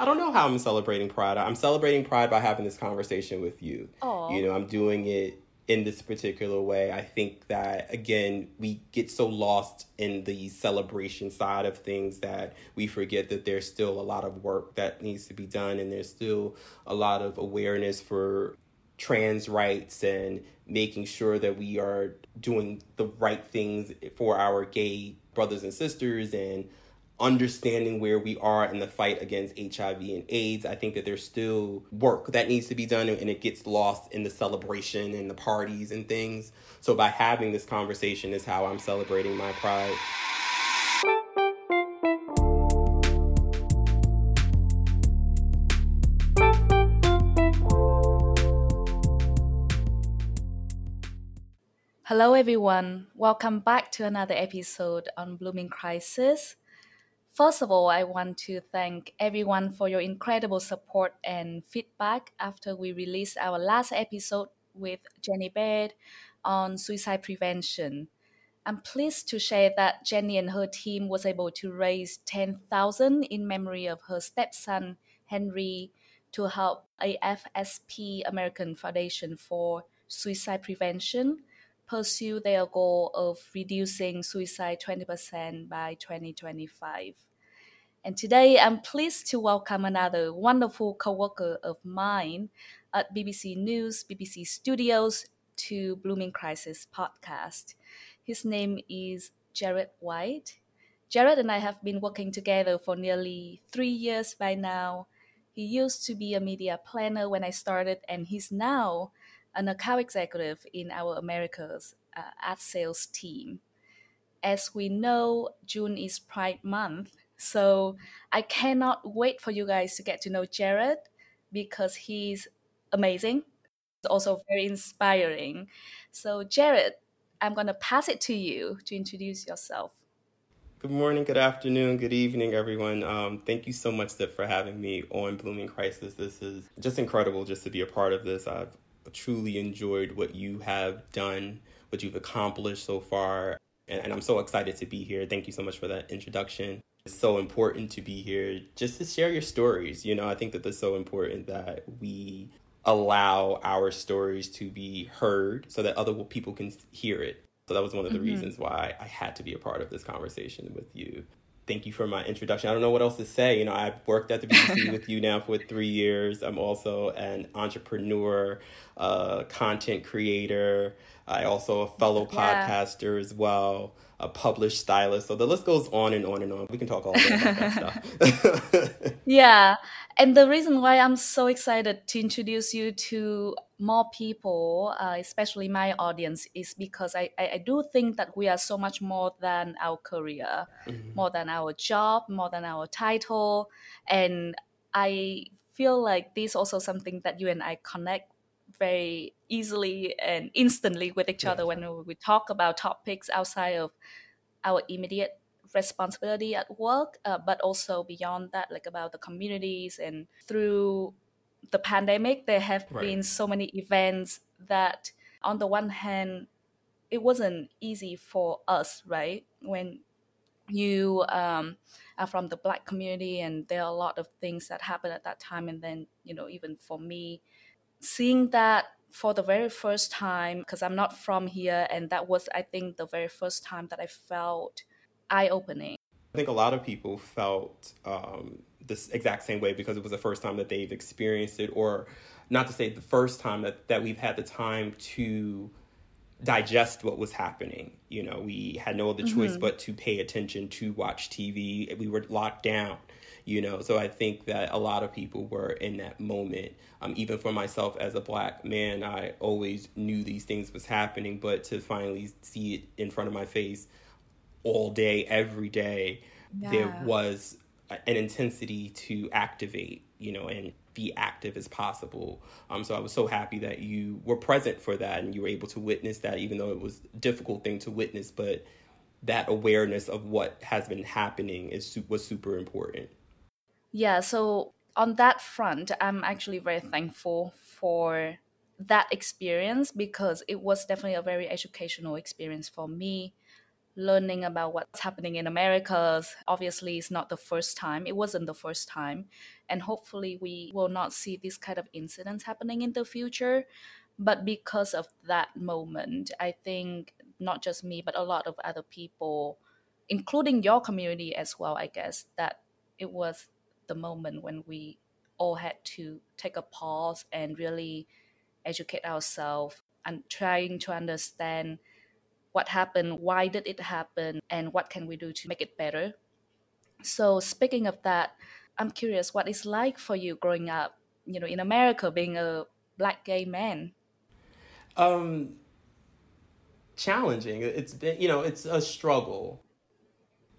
I don't know how I'm celebrating Pride. I'm celebrating Pride by having this conversation with you. Aww. You know, I'm doing it in this particular way. I think that, again, we get so lost in the celebration side of things that we forget that there's still a lot of work that needs to be done and there's still a lot of awareness for trans rights and making sure that we are doing the right things for our gay brothers and sisters and understanding where we are in the fight against HIV and AIDS. I think that there's still work that needs to be done and it gets lost in the celebration and the parties and things. So by having this conversation is how I'm celebrating my pride. Hello, everyone. Welcome back to another episode on Blooming Crisis. First of all, I want to thank everyone for your incredible support and feedback after we released our last episode with Jenny Baird on suicide prevention. I'm pleased to share that Jenny and her team was able to raise 10,000 in memory of her stepson Henry to help AFSP American Foundation for Suicide Prevention pursue their goal of reducing suicide 20% by 2025. And today I'm pleased to welcome another wonderful coworker of mine at BBC News, BBC Studios to Blooming Crisis podcast. His name is Jared White. Jared and I have been working together for nearly three years by now. He used to be a media planner when I started, and he's now an account executive in our Americas uh, ad sales team. As we know, June is Pride Month, so I cannot wait for you guys to get to know Jared because he's amazing, also very inspiring. So, Jared, I'm going to pass it to you to introduce yourself. Good morning, good afternoon, good evening, everyone. Um, thank you so much for having me on Blooming Crisis. This is just incredible just to be a part of this. I've truly enjoyed what you have done, what you've accomplished so far. And, and I'm so excited to be here. Thank you so much for that introduction. It's so important to be here just to share your stories. You know, I think that it's so important that we allow our stories to be heard so that other people can hear it. So that was one of the mm-hmm. reasons why I had to be a part of this conversation with you thank you for my introduction. I don't know what else to say. You know, I've worked at the BBC with you now for three years. I'm also an entrepreneur, uh, content creator. I also a fellow yeah. podcaster as well, a published stylist. So the list goes on and on and on. We can talk all day about that stuff. yeah, and the reason why I'm so excited to introduce you to more people, uh, especially my audience, is because I, I, I, do think that we are so much more than our career, mm-hmm. more than our job, more than our title. And I feel like this is also something that you and I connect very easily and instantly with each yes. other when we talk about topics outside of our immediate responsibility at work, uh, but also beyond that, like about the communities and through the pandemic, there have right. been so many events that, on the one hand, it wasn't easy for us, right? When you um, are from the black community, and there are a lot of things that happened at that time, and then you know, even for me, seeing that for the very first time, because I'm not from here, and that was, I think, the very first time that I felt eye opening. I think a lot of people felt um, this exact same way because it was the first time that they've experienced it, or not to say the first time that, that we've had the time to digest what was happening. You know, we had no other choice mm-hmm. but to pay attention to watch TV. We were locked down, you know. So I think that a lot of people were in that moment. Um, even for myself as a black man, I always knew these things was happening, but to finally see it in front of my face all day, every day, yeah. there was an intensity to activate, you know, and be active as possible. Um, so I was so happy that you were present for that and you were able to witness that, even though it was a difficult thing to witness, but that awareness of what has been happening is was super important. Yeah. So on that front, I'm actually very thankful for that experience because it was definitely a very educational experience for me learning about what's happening in America. Obviously, it's not the first time. It wasn't the first time. And hopefully, we will not see this kind of incidents happening in the future. But because of that moment, I think not just me, but a lot of other people, including your community as well, I guess, that it was the moment when we all had to take a pause and really educate ourselves and trying to understand what happened, why did it happen, and what can we do to make it better. So speaking of that, I'm curious what it's like for you growing up, you know, in America being a black gay man. Um challenging. It's been, you know, it's a struggle.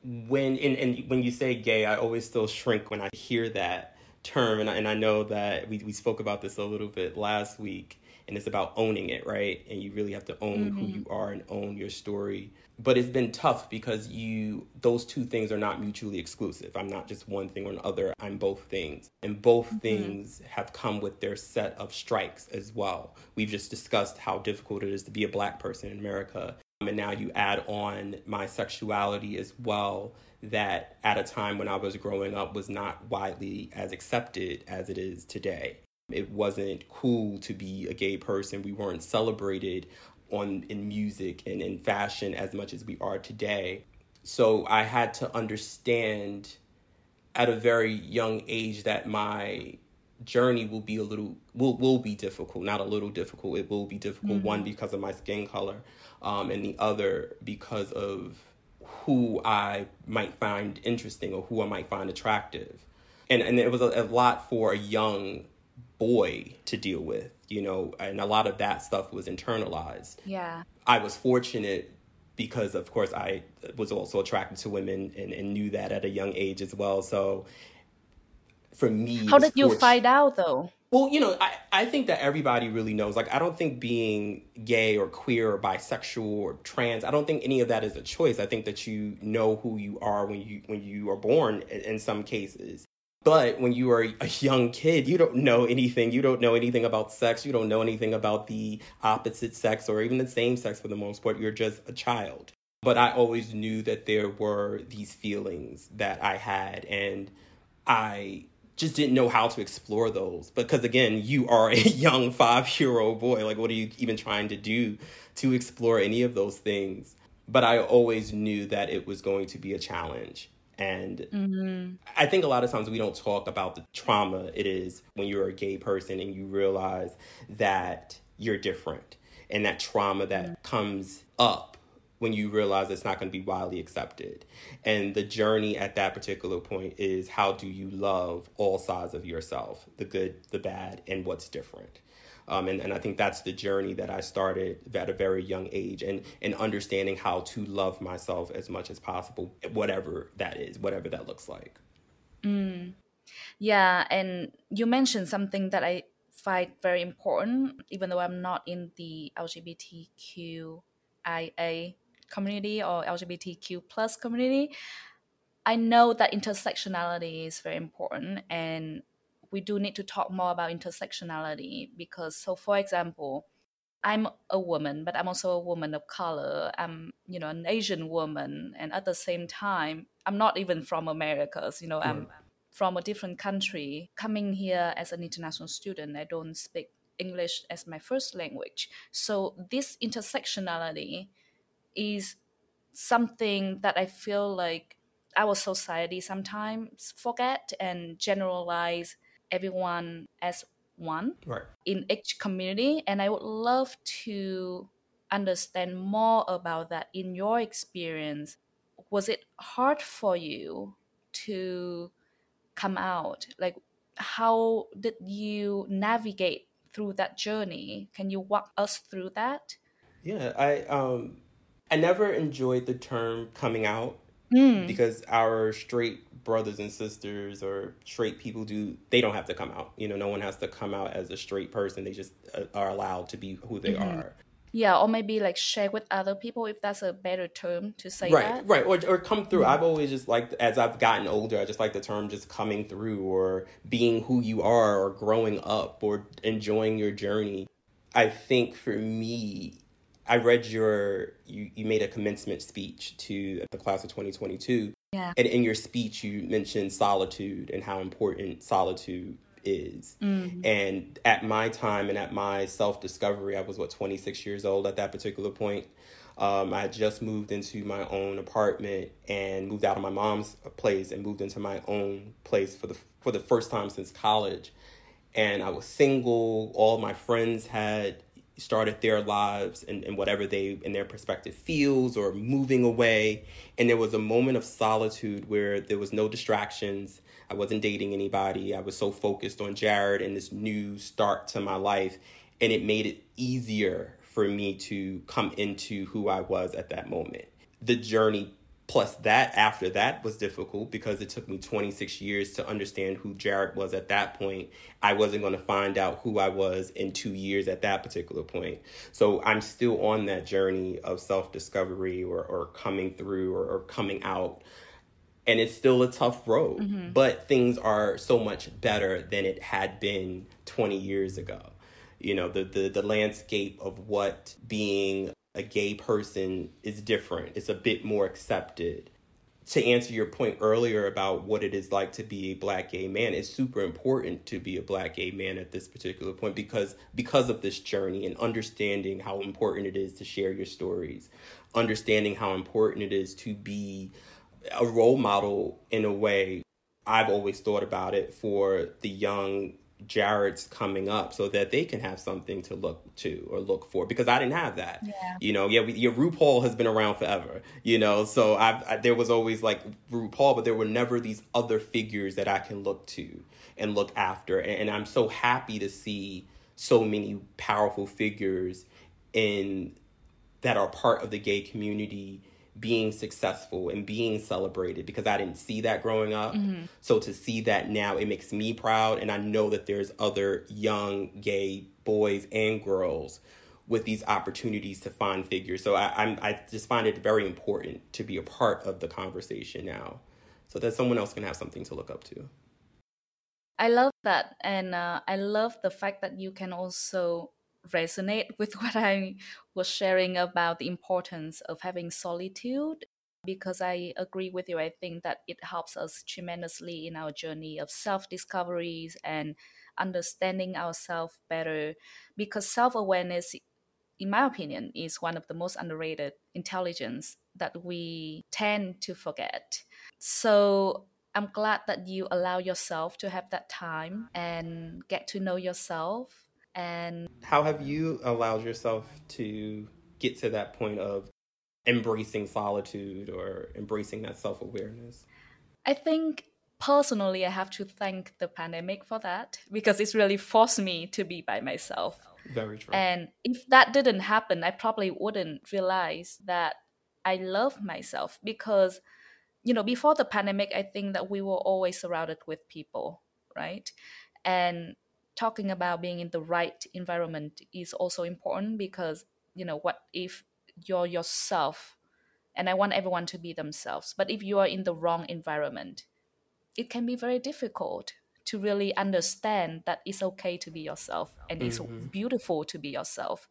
When and, and when you say gay, I always still shrink when I hear that term and I, and I know that we we spoke about this a little bit last week and it's about owning it, right? And you really have to own mm-hmm. who you are and own your story. But it's been tough because you those two things are not mutually exclusive. I'm not just one thing or another. I'm both things. And both mm-hmm. things have come with their set of strikes as well. We've just discussed how difficult it is to be a black person in America. And now you add on my sexuality as well that at a time when I was growing up was not widely as accepted as it is today. It wasn't cool to be a gay person. We weren't celebrated on in music and in fashion as much as we are today. So I had to understand at a very young age that my journey will be a little will will be difficult not a little difficult it will be difficult mm-hmm. one because of my skin color um, and the other because of who i might find interesting or who i might find attractive and and it was a, a lot for a young boy to deal with, you know, and a lot of that stuff was internalized. Yeah. I was fortunate because, of course, I was also attracted to women and, and knew that at a young age as well. So for me, how did you find out though? Well, you know, I, I think that everybody really knows. Like, I don't think being gay or queer or bisexual or trans, I don't think any of that is a choice. I think that you know who you are when you when you are born in some cases. But when you are a young kid, you don't know anything. You don't know anything about sex. You don't know anything about the opposite sex or even the same sex for the most part. You're just a child. But I always knew that there were these feelings that I had, and I just didn't know how to explore those. Because again, you are a young five year old boy. Like, what are you even trying to do to explore any of those things? But I always knew that it was going to be a challenge. And mm-hmm. I think a lot of times we don't talk about the trauma it is when you're a gay person and you realize that you're different and that trauma that mm-hmm. comes up when you realize it's not going to be widely accepted. And the journey at that particular point is how do you love all sides of yourself the good, the bad, and what's different. Um, and, and I think that's the journey that I started at a very young age and, and understanding how to love myself as much as possible, whatever that is, whatever that looks like. Mm. Yeah. And you mentioned something that I find very important, even though I'm not in the LGBTQIA community or LGBTQ plus community. I know that intersectionality is very important and we do need to talk more about intersectionality because so for example i'm a woman but i'm also a woman of color. I'm you know an asian woman. And at the same time i'm not even from america you know i'm from a different country. Coming here as an international student i don't speak english as my first language. So this intersectionality is something that i feel like our society sometimes forget and generalize everyone as one right. in each community. And I would love to understand more about that in your experience. Was it hard for you to come out? Like, how did you navigate through that journey? Can you walk us through that? Yeah, I um I never enjoyed the term coming out mm. because our straight brothers and sisters or straight people do they don't have to come out you know no one has to come out as a straight person they just uh, are allowed to be who they mm-hmm. are yeah or maybe like share with other people if that's a better term to say right that. right or, or come through mm-hmm. i've always just like as i've gotten older i just like the term just coming through or being who you are or growing up or enjoying your journey i think for me I read your you, you made a commencement speech to the class of 2022. Yeah. And in your speech you mentioned solitude and how important solitude is. Mm. And at my time and at my self-discovery, I was what 26 years old at that particular point. Um, I had just moved into my own apartment and moved out of my mom's place and moved into my own place for the for the first time since college. And I was single. All my friends had started their lives and, and whatever they in their perspective feels or moving away. And there was a moment of solitude where there was no distractions. I wasn't dating anybody. I was so focused on Jared and this new start to my life. And it made it easier for me to come into who I was at that moment. The journey plus that after that was difficult because it took me 26 years to understand who Jared was at that point. I wasn't going to find out who I was in 2 years at that particular point. So I'm still on that journey of self-discovery or or coming through or, or coming out and it's still a tough road, Mm-hmm. but things are so much better than it had been 20 years ago. You know, the, the, the landscape of what being a gay person is different. It's a bit more accepted. To answer your point earlier about what it is like to be a black gay man, it's super important to be a black gay man at this particular point because because of this journey and understanding how important it is to share your stories, understanding how important it is to be a role model in a way I've always thought about it for the young Jareds coming up so that they can have something to look to or look for because I didn't have that. Yeah. You know, yeah, we, yeah, RuPaul has been around forever, you know, so I've, I, there was always like RuPaul, but there were never these other figures that I can look to and look after. And, and I'm so happy to see so many powerful figures in that are part of the gay community being successful and being celebrated because I didn't see that growing up. So to see that now, it makes me proud. And I know that there's other young gay boys and girls with these opportunities to find figures. So I, I'm, I just find it very important to be a part of the conversation now so that someone else can have something to look up to. I love that. And uh, I love the fact that you can also resonate with what I was sharing about the importance of having solitude because I agree with you. I think that it helps us tremendously in our journey of self discoveries and understanding ourselves better because self awareness, in my opinion, is one of the most underrated intelligence that we tend to forget. So I'm glad that you allow yourself to have that time and get to know yourself and How have you allowed yourself to get to that point of embracing solitude or embracing that self awareness? I think personally I have to thank the pandemic for that because it's really forced me to be by myself. Very true. And if that didn't happen, I probably wouldn't realize that I love myself because, you know, before the pandemic, I think that we were always surrounded with people, right? And talking about being in the right environment is also important because, you know, what if you're yourself? And I want everyone to be themselves. But if you are in the wrong environment, it can be very difficult to really understand that it's okay to be yourself and it's mm-hmm. beautiful to be yourself.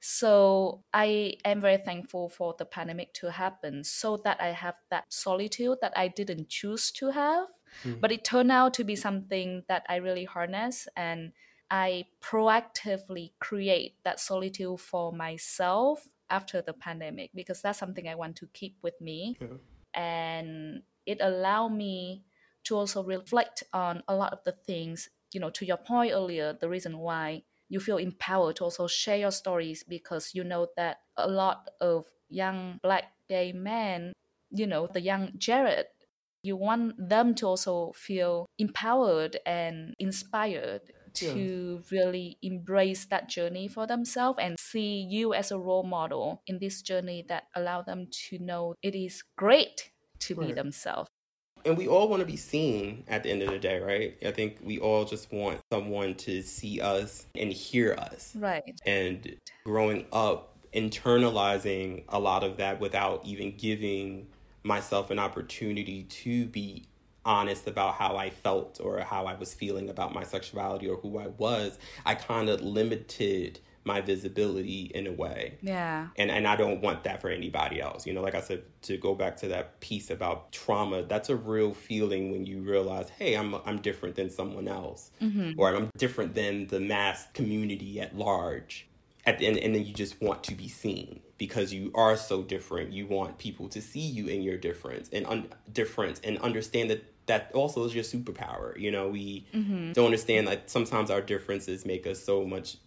So I am very thankful for the pandemic to happen so that I have that solitude that I didn't choose to have. Mm-hmm. But it turned out to be something that I really harness and I proactively create that solitude for myself after the pandemic because that's something I want to keep with me Yeah. and it allowed me to also reflect on a lot of the things you know to your point earlier the reason why you feel empowered to also share your stories because you know that a lot of young black gay men you know the young jared you want them to also feel empowered and inspired to really embrace that journey for themselves and see you as a role model in this journey that allow them to know it is great to be themselves And we all want to be seen at the end of the day, right? I think we all just want someone to see us and hear us. right And growing up, internalizing a lot of that without even giving myself an opportunity to be honest about how I felt or how I was feeling about my sexuality or who I was, I kind of limited my visibility in a way. Yeah. And and I don't want that for anybody else. You know, like I said, to go back to that piece about trauma, that's a real feeling when you realize, hey, I'm I'm different than someone else, mm-hmm. or I'm different than the mass community at large. At the end, and then you just want to be seen because you are so different. You want people to see you in your difference and un- difference and understand that that also is your superpower. You know, we mm-hmm. don't understand that sometimes our differences make us so much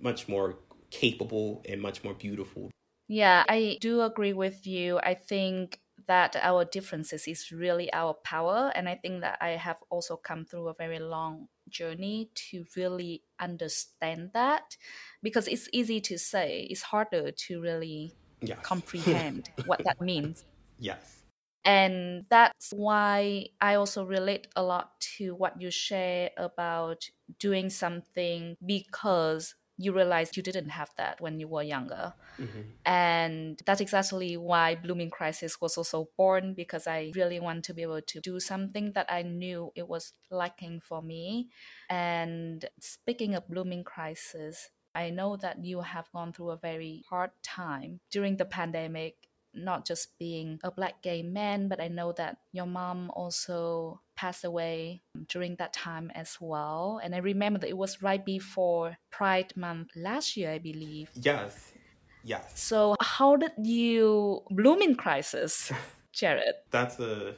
much more capable and much more beautiful. Yeah, I do agree with you. I think that our differences is really our power and I think that I have also come through a very long journey to really understand that because it's easy to say, it's harder to really yes. comprehend what that means. Yes. And that's why I also relate a lot to what you share about doing something because you realize you didn't have that when you were younger. Mm-hmm. And that's exactly why Blooming Crisis was also born because I really want to be able to do something that I knew it was lacking for me. And speaking of Blooming Crisis, I know that you have gone through a very hard time during the pandemic not just being a black gay man, but I know that your mom also passed away during that time as well. And I remember that it was right before Pride Month last year, I believe. Yes. Yes. So, how did you bloom in crisis, Jared? That's a.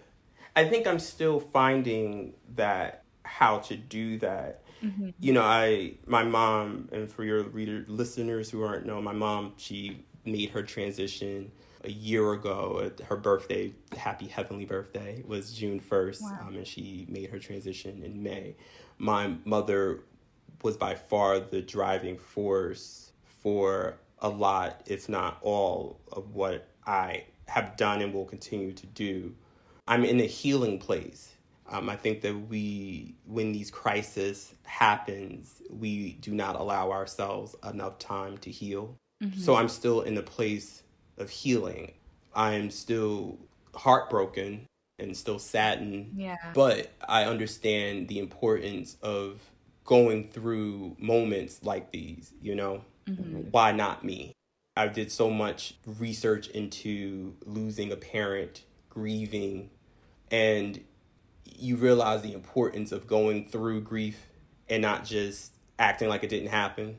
I think I'm still finding that how to do that. Mm-hmm. You know, I my mom, and for your reader listeners who aren't know, my mom she made her transition a year ago. Her birthday, happy heavenly birthday, was June 1st, wow. um, and she made her transition in May. My mother was by far the driving force for a lot, if not all, of what I have done and will continue to do. I'm in a healing place. Um, I think that we, when these crises happens, we do not allow ourselves enough time to heal. Mm-hmm. So I'm still in a place of healing. I'm still heartbroken and still saddened. Yeah. But I understand the importance of going through moments like these, you know? Mm-hmm. Why not me? I did so much research into losing a parent, grieving, and you realize the importance of going through grief and not just acting like it didn't happen.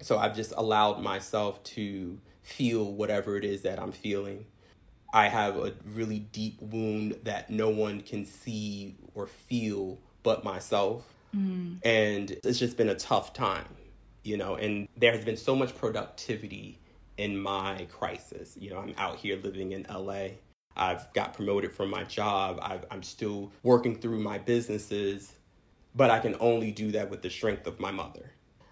So I've just allowed myself to feel whatever it is that I'm feeling. I have a really deep wound that no one can see or feel but myself. Mm. And it's just been a tough time, you know, and there has been so much productivity in my crisis. You know, I'm out here living in LA. I've got promoted from my job. i am still working through my businesses, but I can only do that with the strength of my mother.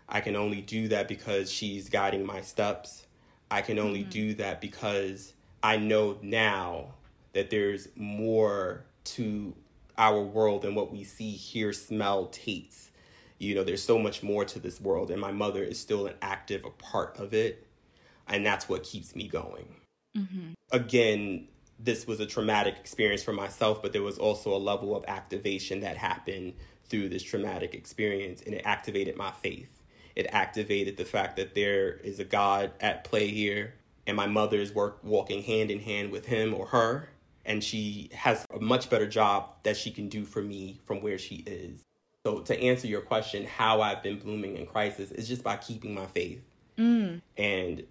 I can only do that because she's guiding my steps. I can only mm-hmm. do that because I know now that there's more to our world than what we see, hear, smell, taste. You know, there's so much more to this world, and my mother is still an active a part of it, and that's what keeps me going. Mm-hmm. Again, this was a traumatic experience for myself, but there was also a level of activation that happened through this traumatic experience, and it activated my faith. It activated the fact that there is a God at play here, and my mother is work, walking hand in hand with him or her, and she has a much better job that she can do for me from where she is. So, to answer your question, how I've been blooming in crisis is just by keeping my faith. Mm. And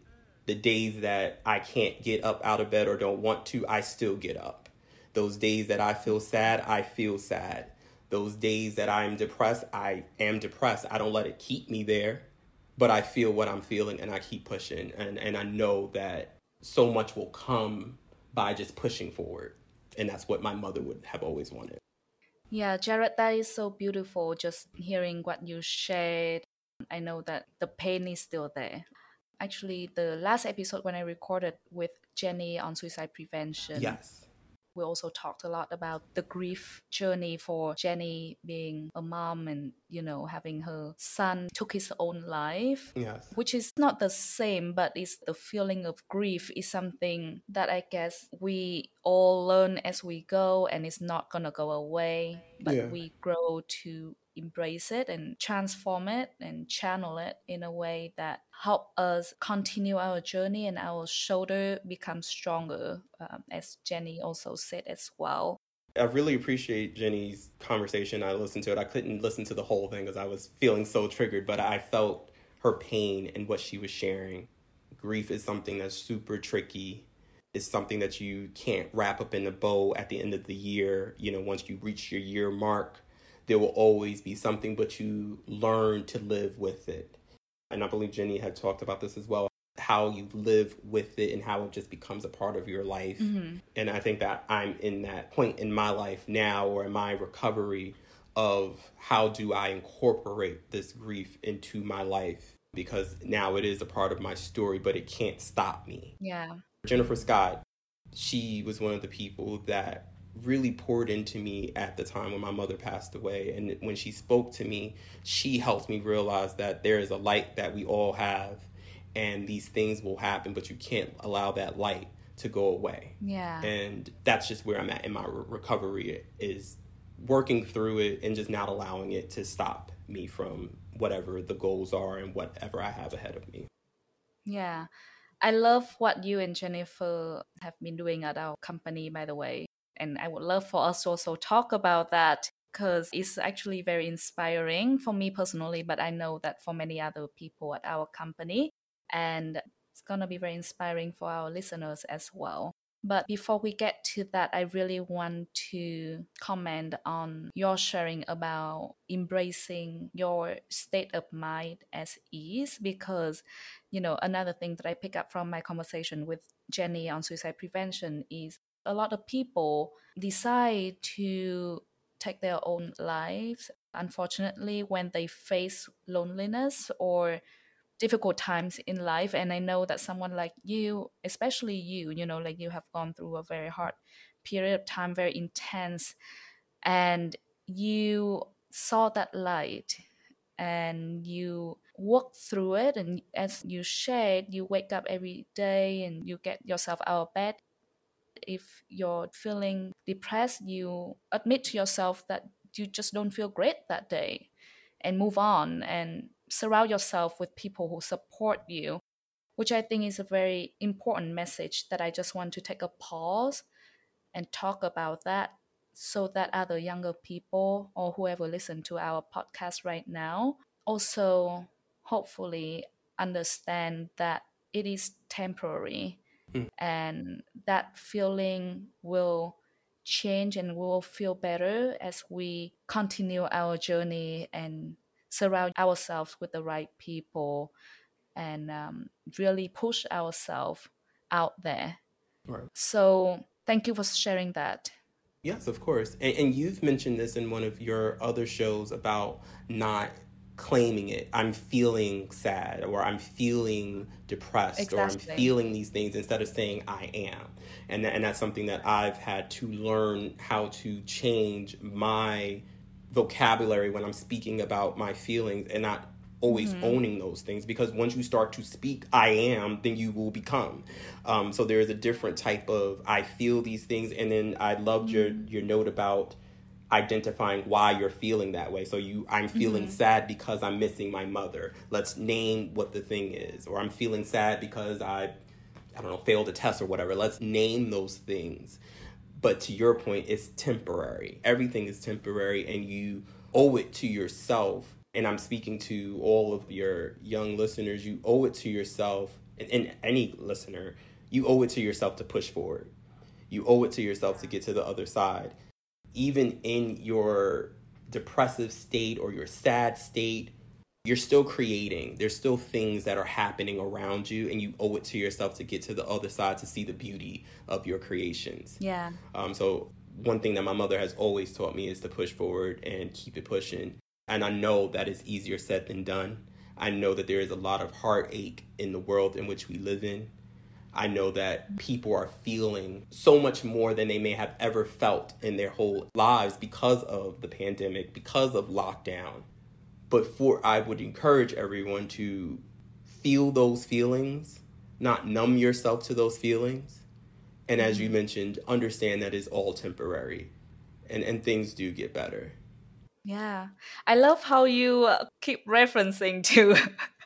the days that I can't get up out of bed or don't want to, I still get up. Those days that I feel sad, I feel sad those days that I'm depressed, I am depressed. I don't let it keep me there, but I feel what I'm feeling and I keep pushing. And, and I know that so much will come by just pushing forward. And that's what my mother would have always wanted. Yeah, Jared, that is so beautiful. Just hearing what you shared, I know that the pain is still there. Actually, the last episode when I recorded with Jenny on suicide prevention, yes, we also talked a lot about the grief journey for Jenny being a mom and, you know, having her son took his own life. Yes. Which is not the same, but it's the feeling of grief is something that I guess we all learn as we go and it's not gonna go away. But Yeah. we grow to embrace it and transform it and channel it in a way that help us continue our journey and our shoulder becomes stronger um, as jenny also said as well I really appreciate Jenny's conversation. I listened to it. I couldn't listen to the whole thing because I was feeling so triggered, but I felt her pain and what she was sharing. Grief is something that's super tricky. It's something that you can't wrap up in a bow at the end of the year. You know, once you reach your year mark, there will always be something, but you learn to live with it. And I believe Jenny had talked about this as well how you live with it and how it just becomes a part of your life. Mm-hmm. And I think that I'm in that point in my life now or in my recovery of how do I incorporate this grief into my life because now it is a part of my story, but it can't stop me. yeah Jennifer Scott, she was one of the people that really poured into me at the time when my mother passed away. And when she spoke to me, she helped me realize that there is a light that we all have, and these things will happen, but you can't allow that light to go away. yeah And that's just where I'm at in my re- recovery is working through it and just not allowing it to stop me from whatever the goals are and whatever I have ahead of me. Yeah. I love what you and Jennifer have been doing at our company, by the way. And I would love for us to also talk about that because it's actually very inspiring for me personally, but I know that for many other people at our company. And it's going to be very inspiring for our listeners as well. But before we get to that, I really want to comment on your sharing about embracing your state of mind as is because you know, another thing that I pick up from my conversation with Jenny on suicide prevention is a lot of people decide to take their own lives, unfortunately, when they face loneliness or difficult times in life. And I know that someone like you, especially you, you know, like you have gone through a very hard period of time, very intense, and you saw that light and you work through it and as you shared you wake up every day and you get yourself out of bed if you're feeling depressed you admit to yourself that you just don't feel great that day and move on and surround yourself with people who support you which i think is a very important message that i just want to take a pause and talk about that so that other younger people or whoever listen to our podcast right now also hopefully understand that it is temporary Mm. and that feeling will change and we will feel better as we continue our journey and surround ourselves with the right people and um, really push ourselves out there Right. so thank you for sharing that Yes, of course. And, and you've mentioned this in one of your other shows about not claiming it. I'm feeling sad or I'm feeling depressed or I'm feeling these things instead of saying I am. And, that, and that's something that I've had to learn how to change my vocabulary when I'm speaking about my feelings and not always owning those things because once you start to speak I am, then you will become. Um, so there is a different type of I feel these things, and then I loved your your note about identifying why you're feeling that way. So you I'm feeling mm-hmm. sad because I'm missing my mother. Let's name what the thing is, or I'm feeling sad because I I don't know failed a test or whatever. Let's name those things. But to your point, it's temporary. Everything is temporary, and you owe it to yourself. And I'm speaking to all of your young listeners. You owe it to yourself, and, and any listener, you owe it to yourself to push forward. You owe it to yourself to get to the other side. Even in your depressive state or your sad state, you're still creating. There's still things that are happening around you, and you owe it to yourself to get to the other side to see the beauty of your creations. yeah Um, so one thing that my mother has always taught me is to push forward and keep it pushing. And I know that is easier said than done. I know that there is a lot of heartache in the world in which we live in. I know that people are feeling so much more than they may have ever felt in their whole lives because of the pandemic, because of lockdown. But for I would encourage everyone to feel those feelings, not numb yourself to those feelings. And as you mm-hmm. mentioned, understand that it's all temporary and, and things do get better. Yeah. I love how you uh, keep referencing to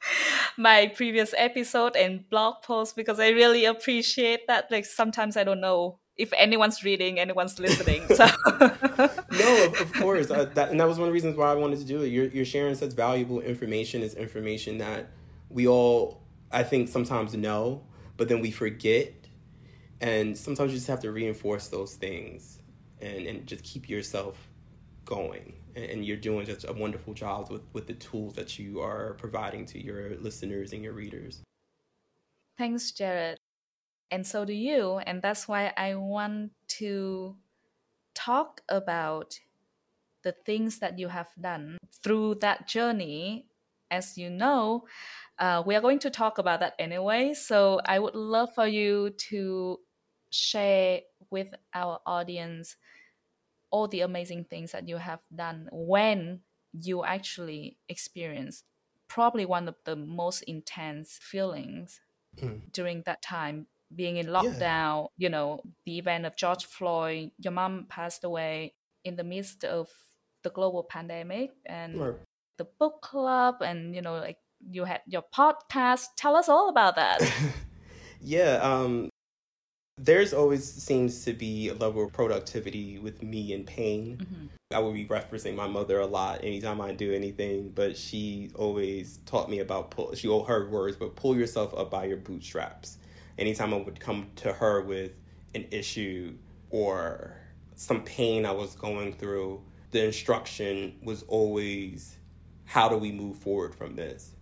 my previous episode and blog post because I really appreciate that. Like sometimes I don't know if anyone's reading, anyone's listening. So no, of, of course, uh, that, and that was one of the reasons why I wanted to do it. You're, you're sharing such valuable information. It's information that we all, I think, sometimes know, but then we forget, and sometimes you just have to reinforce those things, and and just keep yourself going and you're doing just a wonderful job with, with the tools that you are providing to your listeners and your readers. Thanks, Jared. And so do you. And that's why I want to talk about the things that you have done through that journey. As you know, uh, we are going to talk about that anyway. So I would love for you to share with our audience all the amazing things that you have done when you actually experience probably one of the most intense feelings mm. during that time being in lockdown yeah. you know the event of george floyd your mom passed away in the midst of the global pandemic and right. the book club and you know like you had your podcast tell us all about that yeah um there's always seems to be a level of productivity with me and pain. Mm-hmm. I will be referencing my mother a lot anytime I do anything, but she always taught me about pull. She all her words, but pull yourself up by your bootstraps. Anytime I would come to her with an issue or some pain I was going through, the instruction was always, "How do we move forward from this?"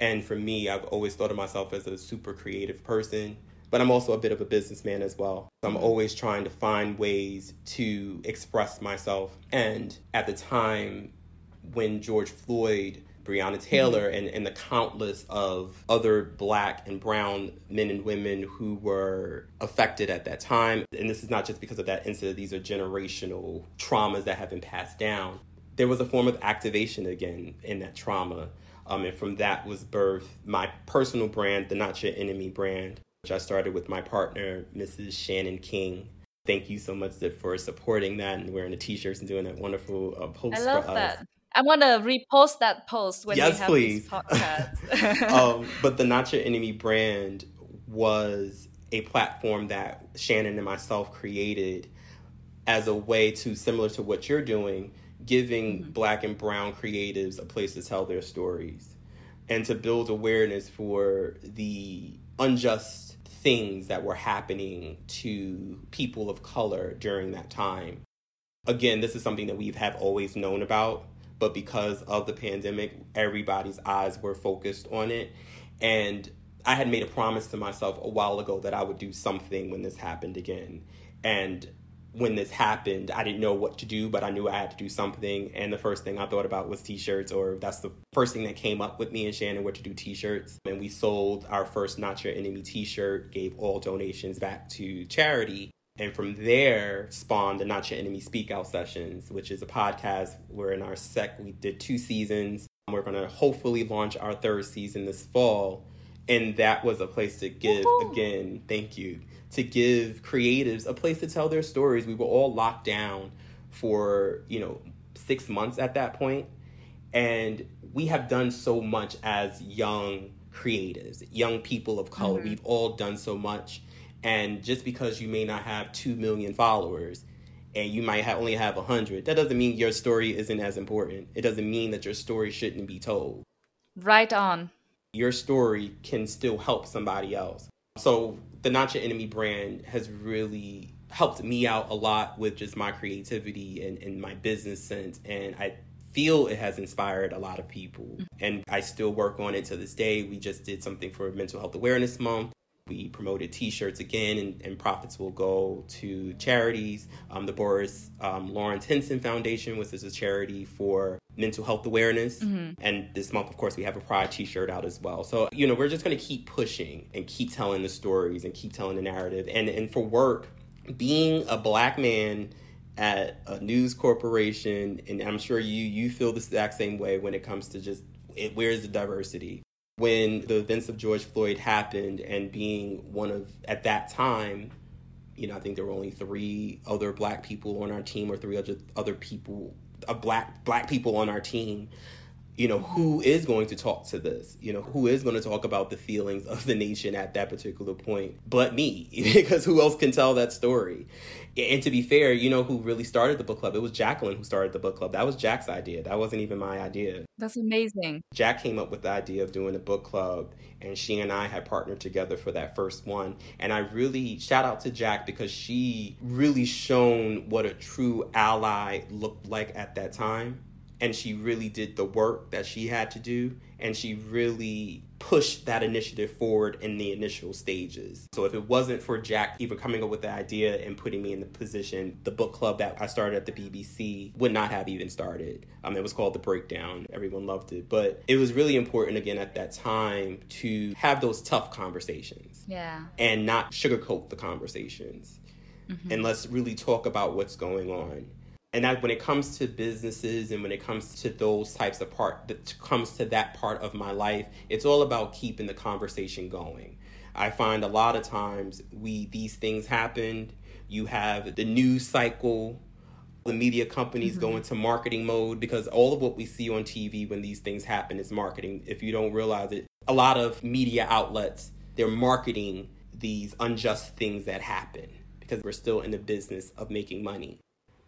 And for me, I've always thought of myself as a super creative person but I'm also a bit of a businessman as well. I'm mm-hmm. always trying to find ways to express myself. And at the time when George Floyd, Breonna Taylor, mm-hmm. and, and the countless of other black and brown men and women who were affected at that time, and this is not just because of that incident, these are generational traumas that have been passed down. There was a form of activation again in that trauma. Um, and from that was birthed my personal brand, the Not Your Enemy brand, which I started with my partner, Mrs. Shannon King. Thank you so much for supporting that and wearing the t-shirts and doing that wonderful uh, post I love that. I want to repost that post when yes, we have please. this podcast. um, but the Not Your Enemy brand was a platform that Shannon and myself created as a way to, similar to what you're doing, giving mm-hmm. black and brown creatives a place to tell their stories and to build awareness for the unjust things that were happening to people of color during that time. Again, this is something that we have always known about, but because of the pandemic, everybody's eyes were focused on it. And I had made a promise to myself a while ago that I would do something when this happened again. And when this happened, I didn't know what to do, but I knew I had to do something. And the first thing I thought about was t shirts, or that's the first thing that came up with me and Shannon were to do t shirts. And we sold our first Not Your Enemy t shirt, gave all donations back to charity. And from there spawned the Not Your Enemy Speak Out Sessions, which is a podcast where in our sec we did two seasons. We're going to hopefully launch our third season this fall. And that was a place to give, Woo-hoo. again, thank you to give creatives a place to tell their stories. We were all locked down for, you know, six months at that point. And we have done so much as young creatives, young people of color. Mm-hmm. We've all done so much. And just because you may not have 2 million followers and you might have only have a 100, that doesn't mean your story isn't as important. It doesn't mean that your story shouldn't be told. Right on. Your story can still help somebody else. So the Not Your Enemy brand has really helped me out a lot with just my creativity and, and my business sense. And I feel it has inspired a lot of people. And I still work on it to this day. We just did something for Mental Health Awareness Month. We promoted T-shirts again, and, and profits will go to charities. Um, the Boris um, Lawrence Henson Foundation, which is a charity for mental health awareness. Mm-hmm. And this month, of course, we have a Pride t shirt out as well. So, you know, we're just going to keep pushing and keep telling the stories and keep telling the narrative. And, and for work, being a black man at a news corporation, and I'm sure you you feel the exact same way when it comes to just it, where's the diversity. When the events of George Floyd happened, and being one of at that time, you know, I think there were only three other black people on our team, or three other other people, uh, black black people on our team you know, who is going to talk to this? You know, who is going to talk about the feelings of the nation at that particular point but me? because who else can tell that story? And to be fair, you know who really started the book club? It was Jacqueline who started the book club. That was Jack's idea. That wasn't even my idea. That's amazing. Jack came up with the idea of doing a book club, and she and I had partnered together for that first one. And I really shout out to Jack because she really shown what a true ally looked like at that time and she really did the work that she had to do and she really pushed that initiative forward in the initial stages. So if it wasn't for Jack even coming up with the idea and putting me in the position, the book club that I started at the BBC would not have even started. Um, it was called The Breakdown. Everyone loved it. But it was really important again at that time to have those tough conversations. Yeah. And not sugarcoat the conversations. Mm-hmm. And let's really talk about what's going on and that when it comes to businesses and when it comes to those types of part that comes to that part of my life it's all about keeping the conversation going. I find a lot of times we these things happened you have the news cycle the media companies mm-hmm. go into marketing mode because all of what we see on tv when these things happen is marketing. If you don't realize it a lot of media outlets they're marketing these unjust things that happen because we're still in the business of making money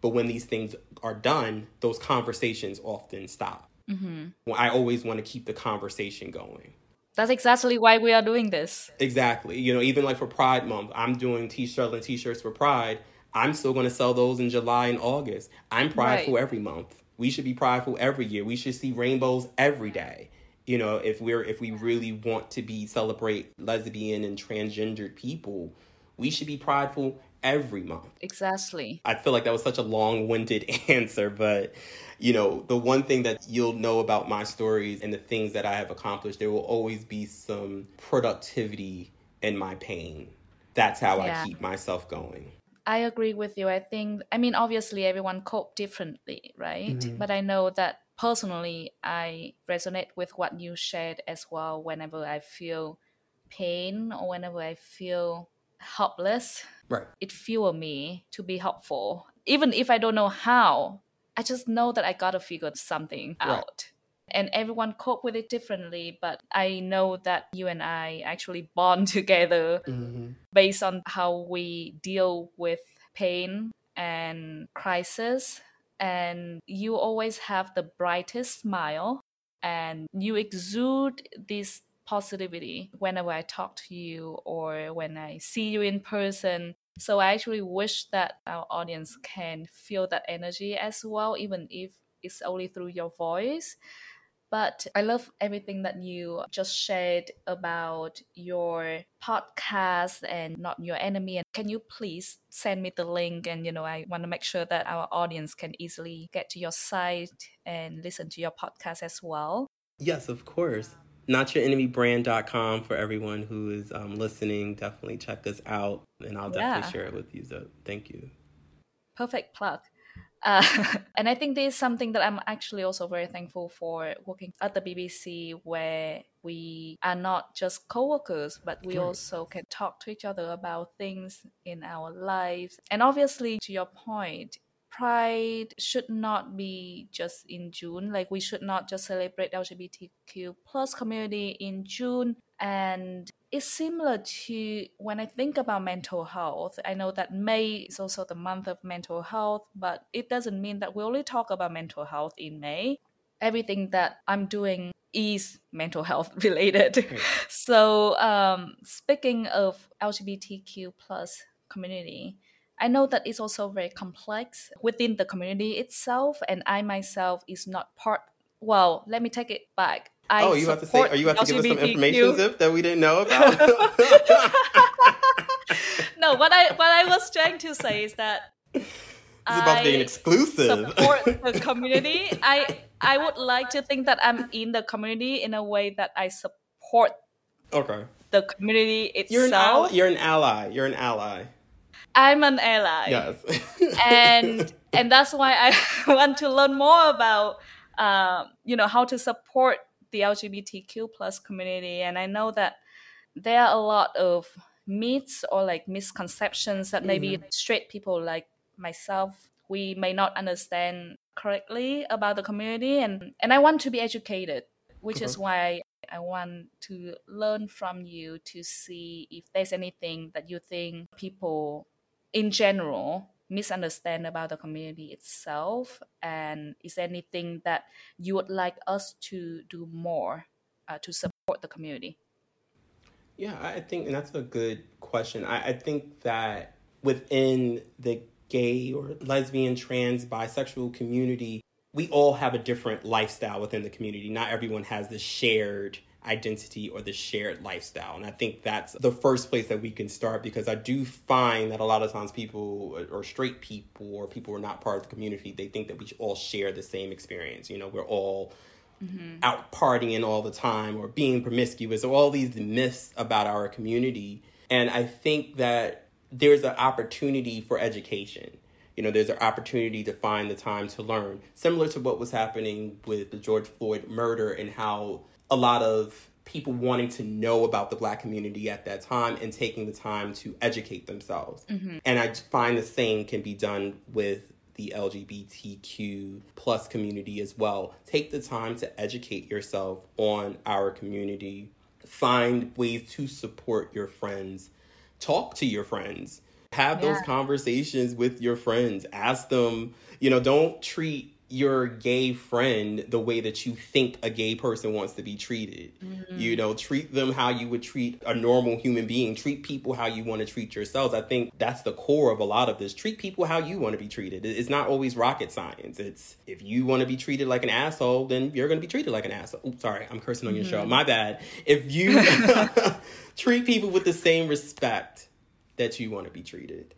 but when these things are done, those conversations often stop. Mm-hmm. I always want to keep the conversation going. That's exactly why we are doing this. Exactly. You know, even like for Pride Month, I'm doing t-shirts and t-shirts for Pride. I'm still going to sell those in July and August. I'm prideful right. every month. We should be prideful every year. We should see rainbows every day. You know, if we're if we really want to be celebrate lesbian and transgendered people, we should be prideful every month. Exactly. I feel like that was such a long winded answer, but you know, the one thing that you'll know about my stories and the things that I have accomplished, there will always be some productivity in my pain. That's how yeah. I keep myself going. I agree with you. I think, I mean, obviously everyone cope differently, right? Mm-hmm. But I know that personally, I resonate with what you shared as well whenever I feel pain or whenever I feel helpless Right. It fueled me to be helpful. Even if I don't know how, I just know that I gotta figure something out. Right. And everyone cope with it differently, but I know that you and I actually bond together mm-hmm. based on how we deal with pain and crisis. And you always have the brightest smile and you exude this positivity whenever I talk to you or when I see you in person. So I actually wish that our audience can feel that energy as well, even if it's only through your voice. But I love everything that you just shared about your podcast and not your enemy. And can you please send me the link? And you know, I want to make sure that our audience can easily get to your site and listen to your podcast as well. Yes, of course notyourenemybrand.com for everyone who is um, listening. Definitely check us out, and I'll definitely yeah. share it with you. So thank you. Perfect plug. Uh, and I think this is something that I'm actually also very thankful for working at the BBC, where we are not just co-workers, but we also can talk to each other about things in our lives. And obviously, to your point, Pride should not be just in June. Like we should not just celebrate LGBTQ plus community in June. And it's similar to when I think about mental health. I know that May is also the month of mental health, but it doesn't mean that we only talk about mental health in May. Everything that I'm doing is mental health related. so um, speaking of LGBTQ plus community, I know that it's also very complex within the community itself, and I myself is not part. Well, let me take it back. I oh, you have to say, are you have to give us some information, Zip, that we didn't know about. no, what I what I was trying to say is that it's about I being exclusive. Support the community. I I would like to think that I'm in the community in a way that I support Okay. the community itself. You're an ally. You're an ally. You're an ally. I'm an ally. Yes. and and that's why I want to learn more about um, you know how to support the LGBTQ plus community. And I know that there are a lot of myths or like misconceptions that maybe Mhm. straight people like myself we may not understand correctly about the community and and I want to be educated which is why I want to learn from you to see if there's anything that you think people in general misunderstand about the community itself and is there anything that you would like us to do more uh, to support the community Yeah, I think, that's a good question. I, I think that within the gay or lesbian, trans, bisexual community, we all have a different lifestyle within the community. Not everyone has the shared identity or the shared lifestyle. And I think that's the first place that we can start because I do find that a lot of times people or straight people or people who are not part of the community, they think that we all share the same experience. You know, we're all mm-hmm. out partying all the time or being promiscuous or all these myths about our community. And I think that there's an opportunity for education. You know, there's an opportunity to find the time to learn, similar to what was happening with the George Floyd murder and how a lot of people wanting to know about the black community at that time and taking the time to educate themselves. Mm-hmm. And I find the same can be done with the LGBTQ plus community as well. Take the time to educate yourself on our community. Find ways to support your friends. Talk to your friends. Have those conversations with your friends. Ask them, you know, don't treat your gay friend the way that you think a gay person wants to be treated. Mm-hmm. You know, treat them how you would treat a normal human being. Treat people how you want to treat yourselves. I think that's the core of a lot of this. Treat people how you want to be treated. It's not always rocket science. It's if you want to be treated like an asshole, then you're going to be treated like an asshole. Oops, sorry, I'm cursing on your show. Mm-hmm. My bad. If you treat people with the same respect that you want to be treated.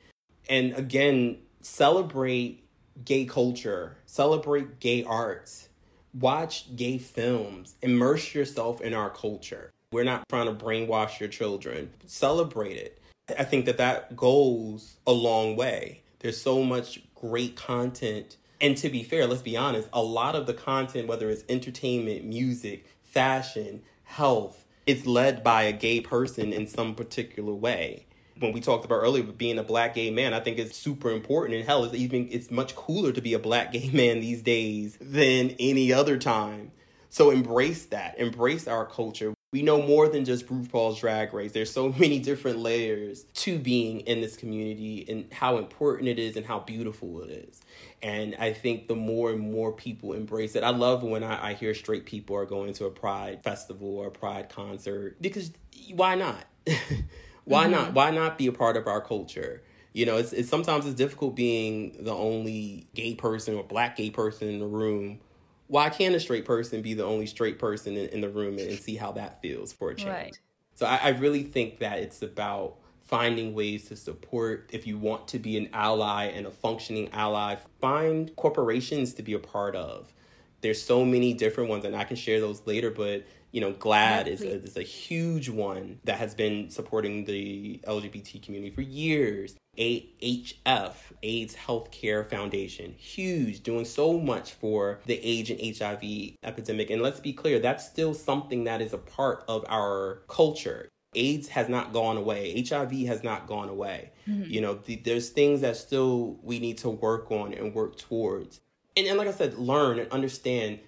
And again, celebrate gay culture, celebrate gay arts, watch gay films, immerse yourself in our culture. We're not trying to brainwash your children. Celebrate it. I think that that goes a long way. There's so much great content. And to be fair, let's be honest, a lot of the content, whether it's entertainment, music, fashion, health, it's led by a gay person in some particular way when we talked about earlier being a black gay man, I think it's super important. And hell, it's even it's much cooler to be a black gay man these days than any other time. So embrace that. Embrace our culture. We know more than just RuPaul's Drag Race. There's so many different layers to being in this community and how important it is and how beautiful it is. And I think the more and more people embrace it, I love when I, I hear straight people are going to a Pride festival or a Pride concert because why not? why mm-hmm. not? Why not be a part of our culture? You know, it's, it's sometimes it's difficult being the only gay person or black gay person in the room. Why can't a straight person be the only straight person in, in the room and, and see how that feels for a change? Right. So I, I really think that it's about finding ways to support. If you want to be an ally and a functioning ally, find corporations to be a part of. There's so many different ones, and I can share those later. But you know, GLAAD is a, is a huge one that has been supporting the LGBT community for years. AHF, AIDS Healthcare Foundation, huge, doing so much for the AIDS and HIV epidemic. And let's be clear, that's still something that is a part of our culture. AIDS has not gone away. HIV has not gone away. Mm-hmm. You know, the, there's things that still we need to work on and work towards. And, and like I said, learn and understand.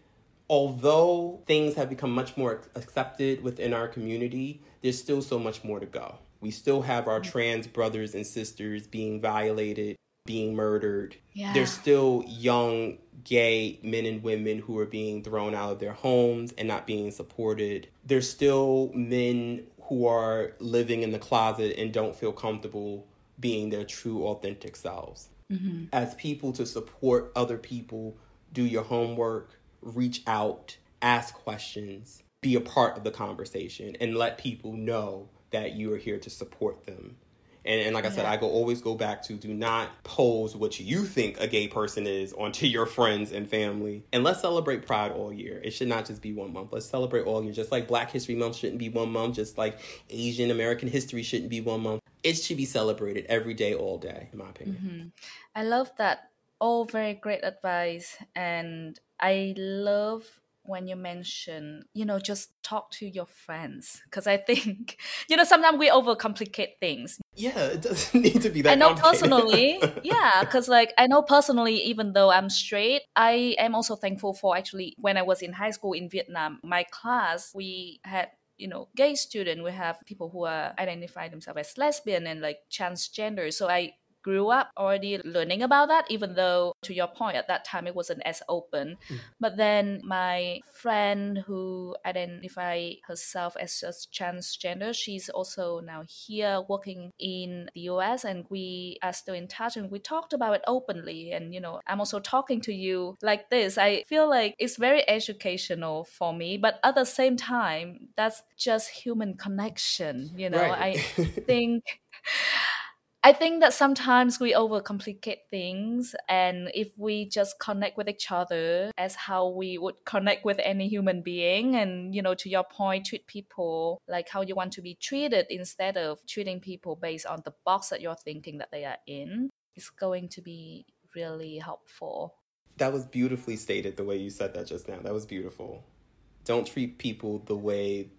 Although things have become much more accepted within our community, there's still so much more to go. We still have our mm. trans brothers and sisters being violated, being murdered. Yeah. There's still young gay men and women who are being thrown out of their homes and not being supported. There's still men who are living in the closet and don't feel comfortable being their true, authentic selves. Mm-hmm. As people to support other people, do your homework, reach out, ask questions, be a part of the conversation, and let people know that you are here to support them And, and like I said, I go always go back to do not pose what you think a gay person is onto your friends and family. And let's celebrate Pride all year. It should not just be one month. Let's celebrate all year. Just like Black History Month shouldn't be one month, just like Asian American history shouldn't be one month. It should be celebrated every day, all day, in my opinion. Mm-hmm. I love that. All very great advice. And I love when you mention, you know, just talk to your friends. Because I think, you know, sometimes we overcomplicate things. Yeah, it doesn't need to be that. I know personally, yeah, because like I know personally, even though I'm straight, I am also thankful for actually when I was in high school in Vietnam, my class we had you know gay student we have people who are identify themselves as lesbian and like transgender so i grew up already learning about that, even though, to your point, at that time it wasn't as open. Mm. But then my friend who identified herself as a transgender, she's also now here working in the US, and we are still in touch and we talked about it openly. And, you know, I'm also talking to you like this. I feel like it's very educational for me, but at the same time, that's just human connection. You know, right. I think. I think that sometimes we overcomplicate things, and if we just connect with each other as how we would connect with any human being, and you know, to your point, treat people like how you want to be treated instead of treating people based on the box that you're thinking that they are in, it's going to be really helpful. That was beautifully stated the way you said that just now. That was beautiful. Don't treat people the way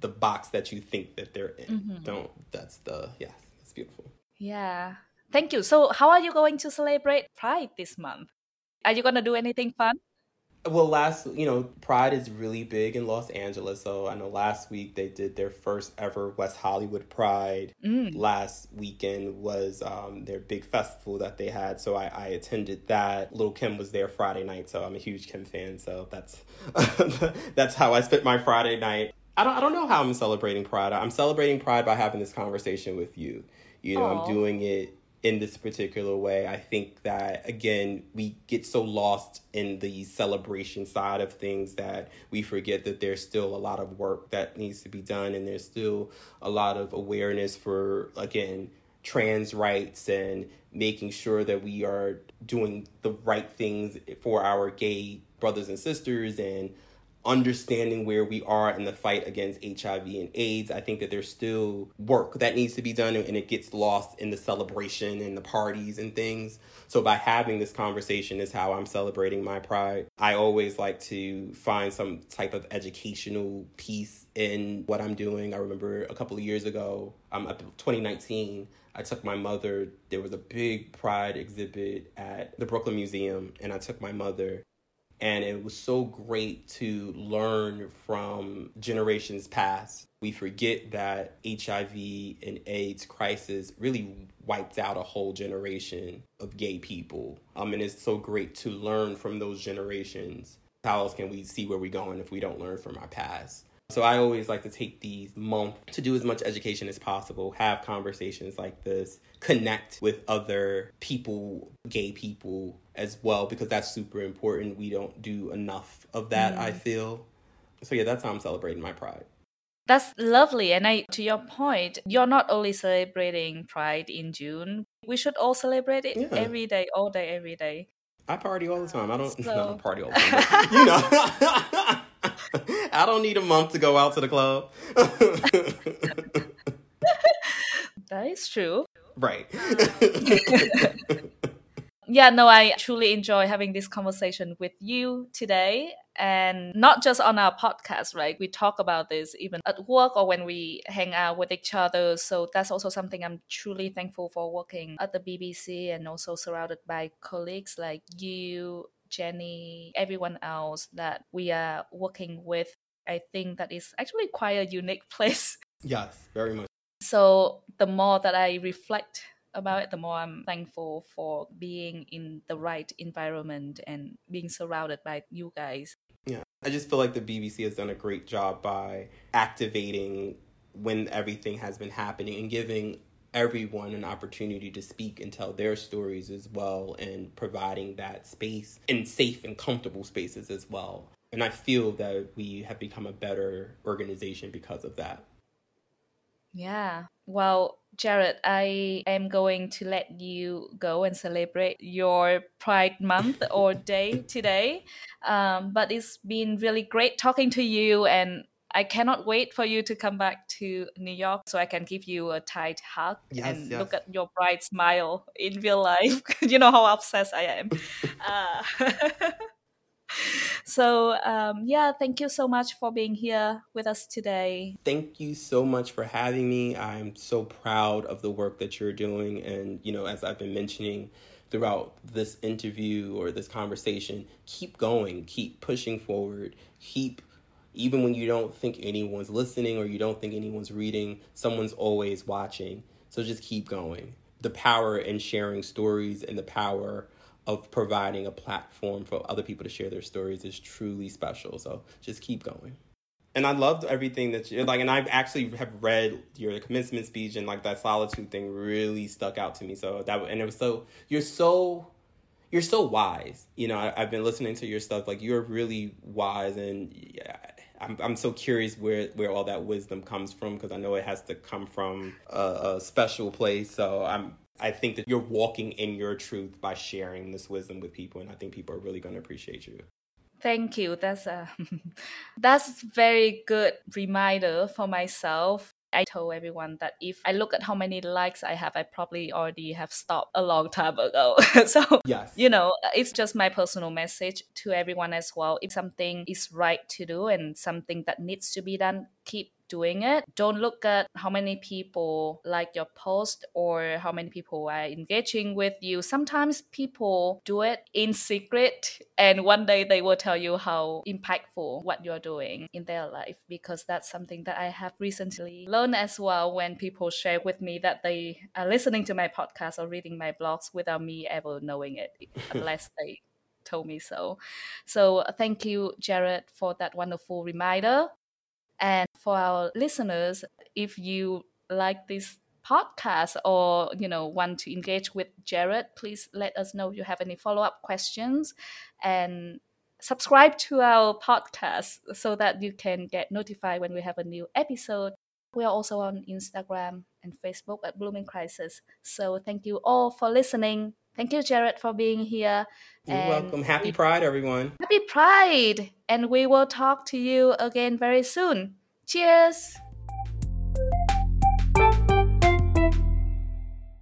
the box that you think that they're in. Mm-hmm. Don't. That's the yes. It's beautiful. Yeah. Thank you. So, how are you going to celebrate Pride this month? Are you going to do anything fun? Well, last, you know, Pride is really big in Los Angeles. So I know last week they did their first ever West Hollywood Pride. Mm. Last weekend was um, their big festival that they had. So I, I attended that. Lil' Kim was there Friday night. So I'm a huge Kim fan. So that's that's how I spent my Friday night. I don't, I don't know how I'm celebrating Pride. I'm celebrating Pride by having this conversation with you. You know, Aww. I'm doing it in this particular way. I think that again, we get so lost in the celebration side of things that we forget that there's still a lot of work that needs to be done and there's still a lot of awareness for again trans rights and making sure that we are doing the right things for our gay brothers and sisters and understanding where we are in the fight against HIV and AIDS. I think that there's still work that needs to be done and it gets lost in the celebration and the parties and things. So by having this conversation is how I'm celebrating my pride. I always like to find some type of educational piece in what I'm doing. I remember a couple of years ago, um, 2019, I took my mother. There was a big pride exhibit at the Brooklyn Museum, and I took my mother and it was so great to learn from generations past. We forget that HIV and AIDS crisis really wiped out a whole generation of gay people. Um, and it's so great to learn from those generations. How else can we see where we're going if we don't learn from our past? So I always like to take these months to do as much education as possible, have conversations like this, connect with other people, gay people as well, because that's super important. We don't do enough of that, mm. I feel. So yeah, that's how I'm celebrating my pride. That's lovely. And I to your point, you're not only celebrating Pride in June. We should all celebrate it yeah. every day, all day, every day. I party all the time. I don't so... not party all the time. you know. I don't need a month to go out to the club. that is true. Right. yeah, no, I truly enjoy having this conversation with you today. And not just on our podcast, right? We talk about this even at work or when we hang out with each other. So that's also something I'm truly thankful for working at the BBC and also surrounded by colleagues like you Jenny, everyone else that we are working with. I think that is actually quite a unique place. Yes, very much. So the more that I reflect about it, the more I'm thankful for being in the right environment and being surrounded by you guys. Yeah, I just feel like the BBC has done a great job by activating when everything has been happening and giving everyone an opportunity to speak and tell their stories as well and providing that space in safe and comfortable spaces as well. And I feel that we have become a better organization because of that. Yeah. Well, Jared, I am going to let you go and celebrate your Pride Month or day today. Um, but it's been really great talking to you, and I cannot wait for you to come back to New York so I can give you a tight hug Yes, and yes. look at your bright smile in real life. you know how obsessed I am. uh, so um, yeah, thank you so much for being here with us today. Thank you so much for having me. I'm so proud of the work that you're doing. And, you know, as I've been mentioning throughout this interview or this conversation, keep going, keep pushing forward, keep, even when you don't think anyone's listening or you don't think anyone's reading, someone's always watching. So just keep going. The power in sharing stories and the power of providing a platform for other people to share their stories is truly special. So just keep going. And I loved everything that you like, and I've actually have read your commencement speech and like that solitude thing really stuck out to me. So that and it was so you're so you're so wise. You know, I, have been listening to your stuff. Like you're really wise, and yeah, I'm I'm so curious where where all that wisdom comes from because I know it has to come from a, a special place. So I'm I think that you're walking in your truth by sharing this wisdom with people, and I think people are really going to appreciate you. Thank you. That's a that's very good reminder for myself. I told everyone that if I look at how many likes I have, I probably already have stopped a long time ago. so yes, you know, it's just my personal message to everyone as well. If something is right to do and something that needs to be done, keep doing it. Don't look at how many people like your post or how many people are engaging with you. Sometimes people do it in secret, and one day they will tell you how impactful what you're doing in their life because that's something that I have recently learned as well when people share with me that they are listening to my podcast or reading my blogs without me ever knowing it, unless they told me so. So thank you, Jared, for that wonderful reminder. And for our listeners, if you like this podcast or you know want to engage with Jared, please let us know if you have any follow-up questions and subscribe to our podcast so that you can get notified when we have a new episode. We are also on Instagram and Facebook at Blooming Crisis. So thank you all for listening. Thank you, Jared, for being here. You're and welcome. Happy Pride, everyone. Happy Pride. And we will talk to you again very soon. Cheers.